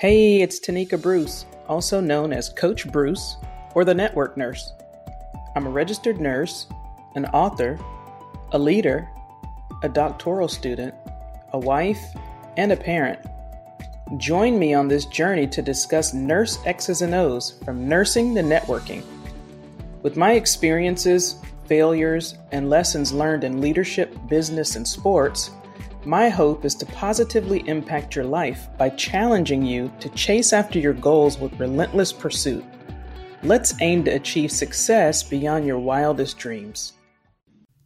Hey, it's Tanika Bruce, also known as Coach Bruce or the Network Nurse. I'm a registered nurse, an author, a leader, a doctoral student, a wife, and a parent. Join me on this journey to discuss nurse X's and O's from nursing to networking. With my experiences, failures, and lessons learned in leadership, business, and sports, my hope is to positively impact your life by challenging you to chase after your goals with relentless pursuit. Let's aim to achieve success beyond your wildest dreams.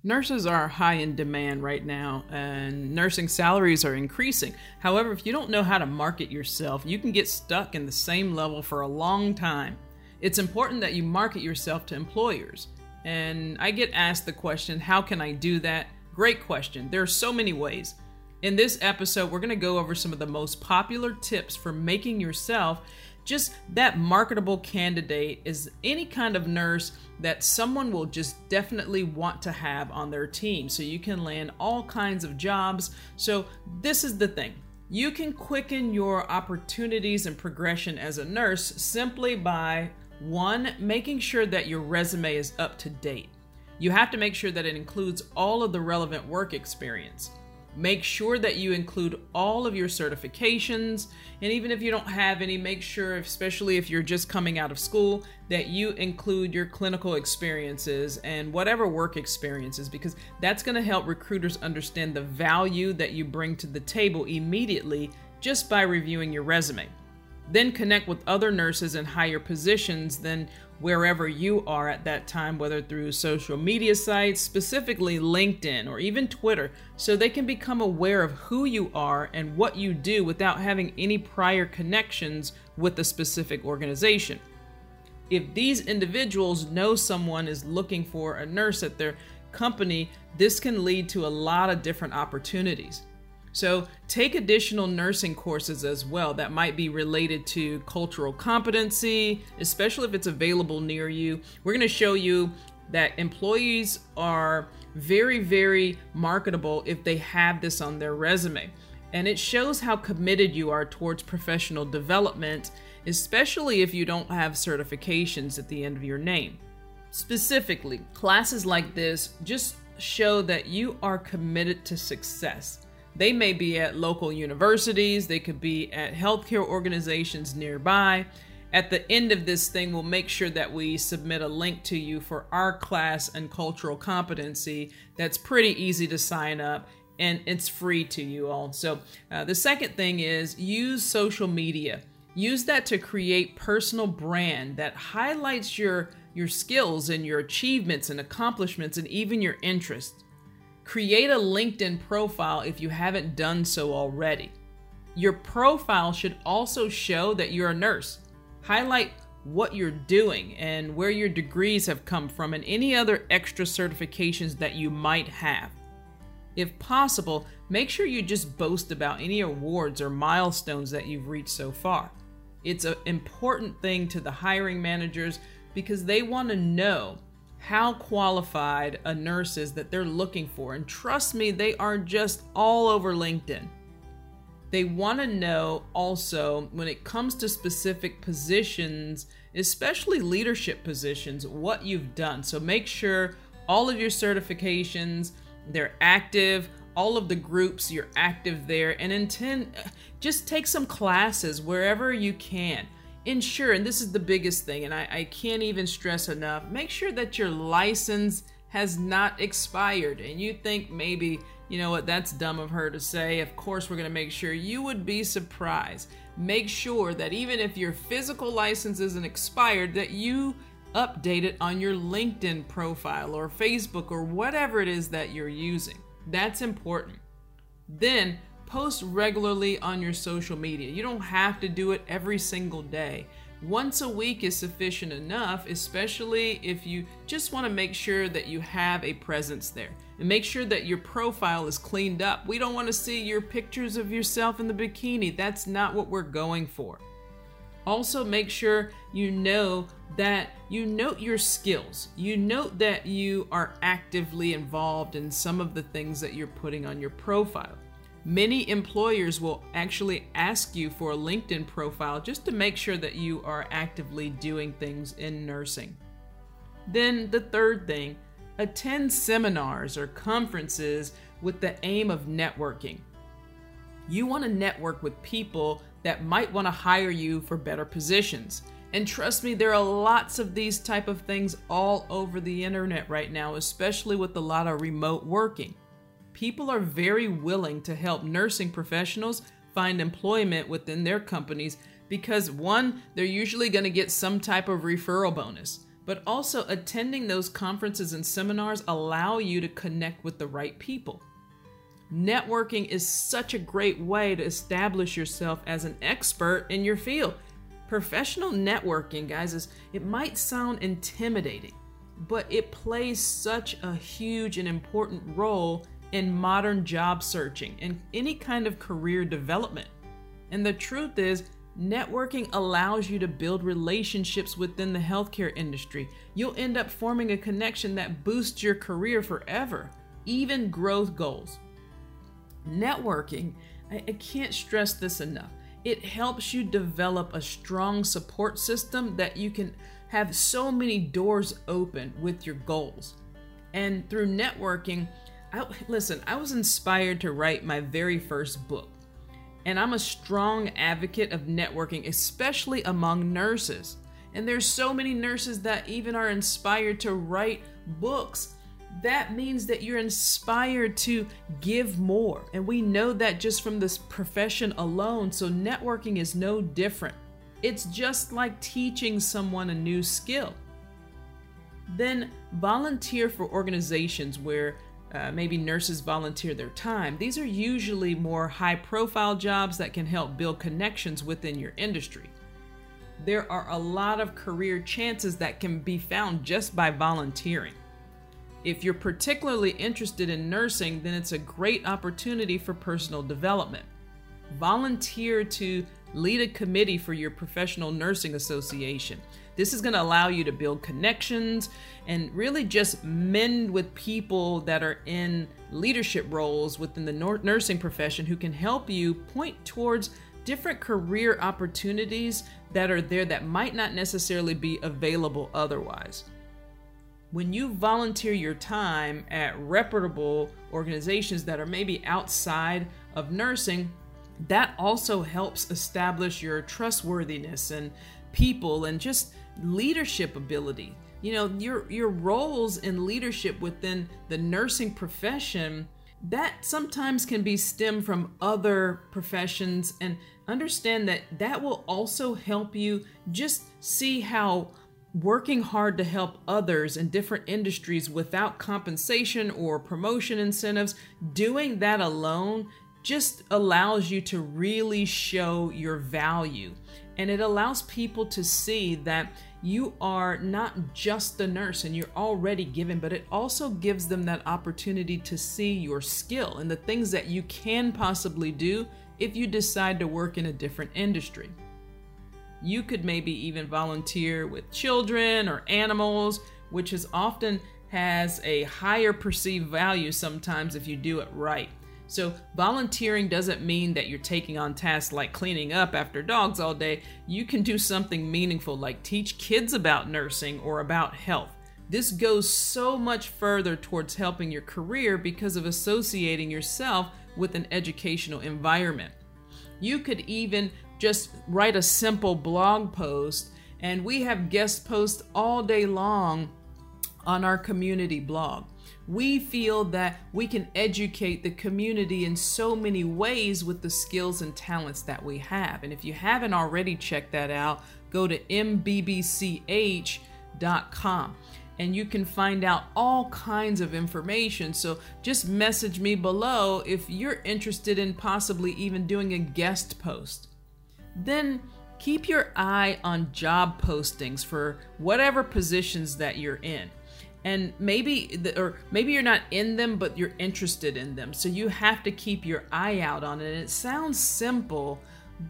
Nurses are high in demand right now, and nursing salaries are increasing. However, if you don't know how to market yourself, you can get stuck in the same level for a long time. It's important that you market yourself to employers. And I get asked the question, how can I do that? Great question. There are so many ways. In this episode, we're going to go over some of the most popular tips for making yourself just that marketable candidate is any kind of nurse that someone will just definitely want to have on their team. So you can land all kinds of jobs. So, this is the thing you can quicken your opportunities and progression as a nurse simply by one, making sure that your resume is up to date. You have to make sure that it includes all of the relevant work experience. Make sure that you include all of your certifications, and even if you don't have any, make sure, especially if you're just coming out of school, that you include your clinical experiences and whatever work experiences, because that's going to help recruiters understand the value that you bring to the table immediately just by reviewing your resume. Then connect with other nurses in higher positions than wherever you are at that time, whether through social media sites, specifically LinkedIn or even Twitter, so they can become aware of who you are and what you do without having any prior connections with a specific organization. If these individuals know someone is looking for a nurse at their company, this can lead to a lot of different opportunities. So, take additional nursing courses as well that might be related to cultural competency, especially if it's available near you. We're going to show you that employees are very, very marketable if they have this on their resume. And it shows how committed you are towards professional development, especially if you don't have certifications at the end of your name. Specifically, classes like this just show that you are committed to success. They may be at local universities, they could be at healthcare organizations nearby. At the end of this thing, we'll make sure that we submit a link to you for our class and cultural competency that's pretty easy to sign up and it's free to you all. So, uh, the second thing is use social media. Use that to create personal brand that highlights your your skills and your achievements and accomplishments and even your interests. Create a LinkedIn profile if you haven't done so already. Your profile should also show that you're a nurse. Highlight what you're doing and where your degrees have come from and any other extra certifications that you might have. If possible, make sure you just boast about any awards or milestones that you've reached so far. It's an important thing to the hiring managers because they want to know how qualified a nurse is that they're looking for. And trust me, they aren't just all over LinkedIn. They want to know also when it comes to specific positions, especially leadership positions, what you've done. So make sure all of your certifications, they're active, all of the groups you're active there and intend just take some classes wherever you can ensure, and this is the biggest thing, and I, I can't even stress enough make sure that your license has not expired. And you think maybe, you know what, that's dumb of her to say. Of course, we're going to make sure you would be surprised. Make sure that even if your physical license isn't expired, that you update it on your LinkedIn profile or Facebook or whatever it is that you're using. That's important. Then Post regularly on your social media. You don't have to do it every single day. Once a week is sufficient enough, especially if you just want to make sure that you have a presence there. And make sure that your profile is cleaned up. We don't want to see your pictures of yourself in the bikini. That's not what we're going for. Also, make sure you know that you note your skills. You note that you are actively involved in some of the things that you're putting on your profile. Many employers will actually ask you for a LinkedIn profile just to make sure that you are actively doing things in nursing. Then, the third thing attend seminars or conferences with the aim of networking. You want to network with people that might want to hire you for better positions. And trust me, there are lots of these type of things all over the internet right now, especially with a lot of remote working. People are very willing to help nursing professionals find employment within their companies because one, they're usually going to get some type of referral bonus but also attending those conferences and seminars allow you to connect with the right people. Networking is such a great way to establish yourself as an expert in your field. Professional networking, guys, is it might sound intimidating, but it plays such a huge and important role in modern job searching and any kind of career development. And the truth is, Networking allows you to build relationships within the healthcare industry. You'll end up forming a connection that boosts your career forever, even growth goals. Networking, I, I can't stress this enough. It helps you develop a strong support system that you can have so many doors open with your goals. And through networking, I, listen, I was inspired to write my very first book. And I'm a strong advocate of networking, especially among nurses. And there's so many nurses that even are inspired to write books. That means that you're inspired to give more. And we know that just from this profession alone. So networking is no different. It's just like teaching someone a new skill. Then volunteer for organizations where uh, maybe nurses volunteer their time. These are usually more high profile jobs that can help build connections within your industry. There are a lot of career chances that can be found just by volunteering. If you're particularly interested in nursing, then it's a great opportunity for personal development. Volunteer to lead a committee for your professional nursing association. This is going to allow you to build connections and really just mend with people that are in leadership roles within the nursing profession who can help you point towards different career opportunities that are there that might not necessarily be available otherwise. When you volunteer your time at reputable organizations that are maybe outside of nursing, that also helps establish your trustworthiness and people and just leadership ability. You know, your your roles in leadership within the nursing profession that sometimes can be stemmed from other professions and understand that that will also help you just see how working hard to help others in different industries without compensation or promotion incentives, doing that alone just allows you to really show your value. And it allows people to see that you are not just the nurse and you're already given, but it also gives them that opportunity to see your skill and the things that you can possibly do if you decide to work in a different industry. You could maybe even volunteer with children or animals, which is often has a higher perceived value sometimes if you do it right. So, volunteering doesn't mean that you're taking on tasks like cleaning up after dogs all day. You can do something meaningful like teach kids about nursing or about health. This goes so much further towards helping your career because of associating yourself with an educational environment. You could even just write a simple blog post, and we have guest posts all day long on our community blog we feel that we can educate the community in so many ways with the skills and talents that we have. And if you haven't already checked that out, go to mbbch.com and you can find out all kinds of information. So just message me below if you're interested in possibly even doing a guest post. Then keep your eye on job postings for whatever positions that you're in and maybe the, or maybe you're not in them but you're interested in them. So you have to keep your eye out on it. And it sounds simple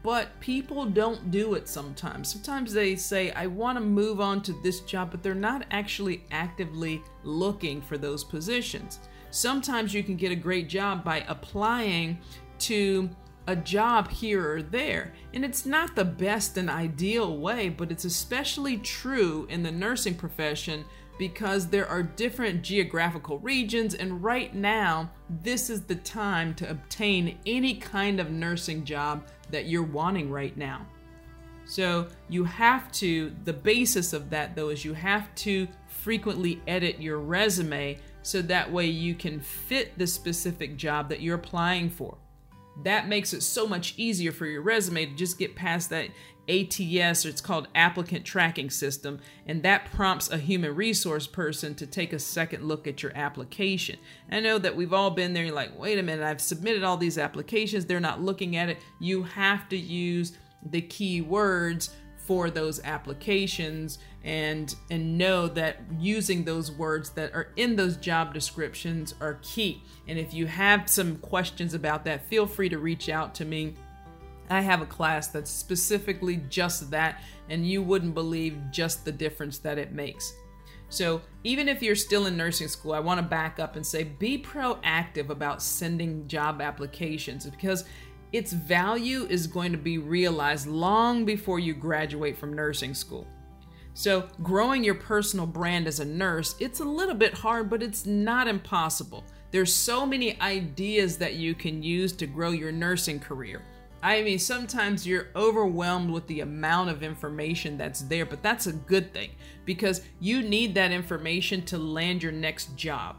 but people don't do it sometimes. Sometimes they say i want to move on to this job but they're not actually actively looking for those positions. Sometimes you can get a great job by applying to a job here or there. And it's not the best and ideal way, but it's especially true in the nursing profession because there are different geographical regions, and right now, this is the time to obtain any kind of nursing job that you're wanting right now. So, you have to, the basis of that though, is you have to frequently edit your resume so that way you can fit the specific job that you're applying for that makes it so much easier for your resume to just get past that ATS, or it's called applicant tracking system, and that prompts a human resource person to take a second look at your application. I know that we've all been there, you're like, wait a minute, I've submitted all these applications, they're not looking at it. You have to use the keywords for those applications and and know that using those words that are in those job descriptions are key. And if you have some questions about that, feel free to reach out to me. I have a class that's specifically just that, and you wouldn't believe just the difference that it makes. So, even if you're still in nursing school, I want to back up and say be proactive about sending job applications because its value is going to be realized long before you graduate from nursing school. So, growing your personal brand as a nurse, it's a little bit hard, but it's not impossible. There's so many ideas that you can use to grow your nursing career. I mean, sometimes you're overwhelmed with the amount of information that's there, but that's a good thing because you need that information to land your next job.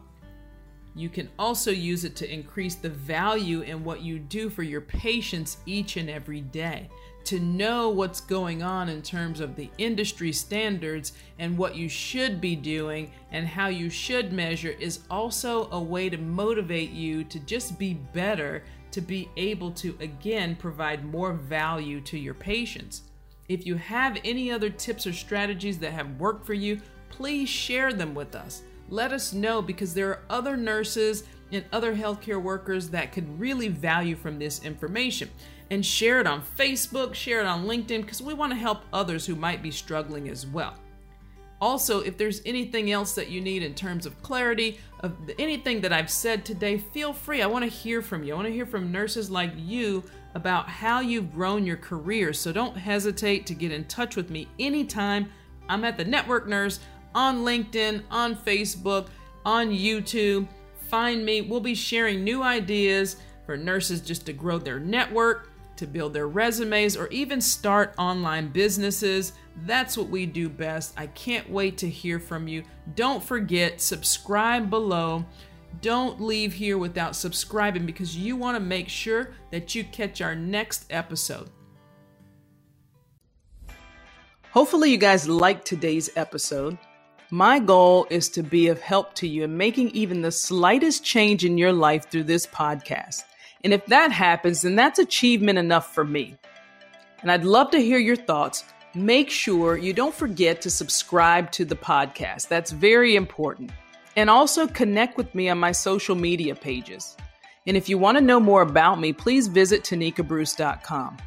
You can also use it to increase the value in what you do for your patients each and every day. To know what's going on in terms of the industry standards and what you should be doing and how you should measure is also a way to motivate you to just be better, to be able to again provide more value to your patients. If you have any other tips or strategies that have worked for you, please share them with us let us know because there are other nurses and other healthcare workers that could really value from this information. And share it on Facebook, share it on LinkedIn, because we want to help others who might be struggling as well. Also, if there's anything else that you need in terms of clarity, of anything that I've said today, feel free. I want to hear from you. I want to hear from nurses like you about how you've grown your career. So don't hesitate to get in touch with me anytime. I'm at the Network Nurse on LinkedIn, on Facebook, on YouTube. Find me. We'll be sharing new ideas for nurses just to grow their network, to build their resumes, or even start online businesses. That's what we do best. I can't wait to hear from you. Don't forget, subscribe below. Don't leave here without subscribing because you want to make sure that you catch our next episode. Hopefully, you guys liked today's episode. My goal is to be of help to you in making even the slightest change in your life through this podcast. And if that happens, then that's achievement enough for me. And I'd love to hear your thoughts. Make sure you don't forget to subscribe to the podcast. That's very important. And also connect with me on my social media pages. And if you want to know more about me, please visit tanikabruce.com.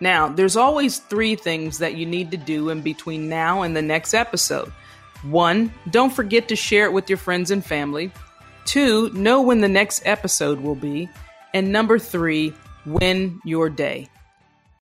Now, there's always three things that you need to do in between now and the next episode. One, don't forget to share it with your friends and family. Two, know when the next episode will be. And number three, win your day.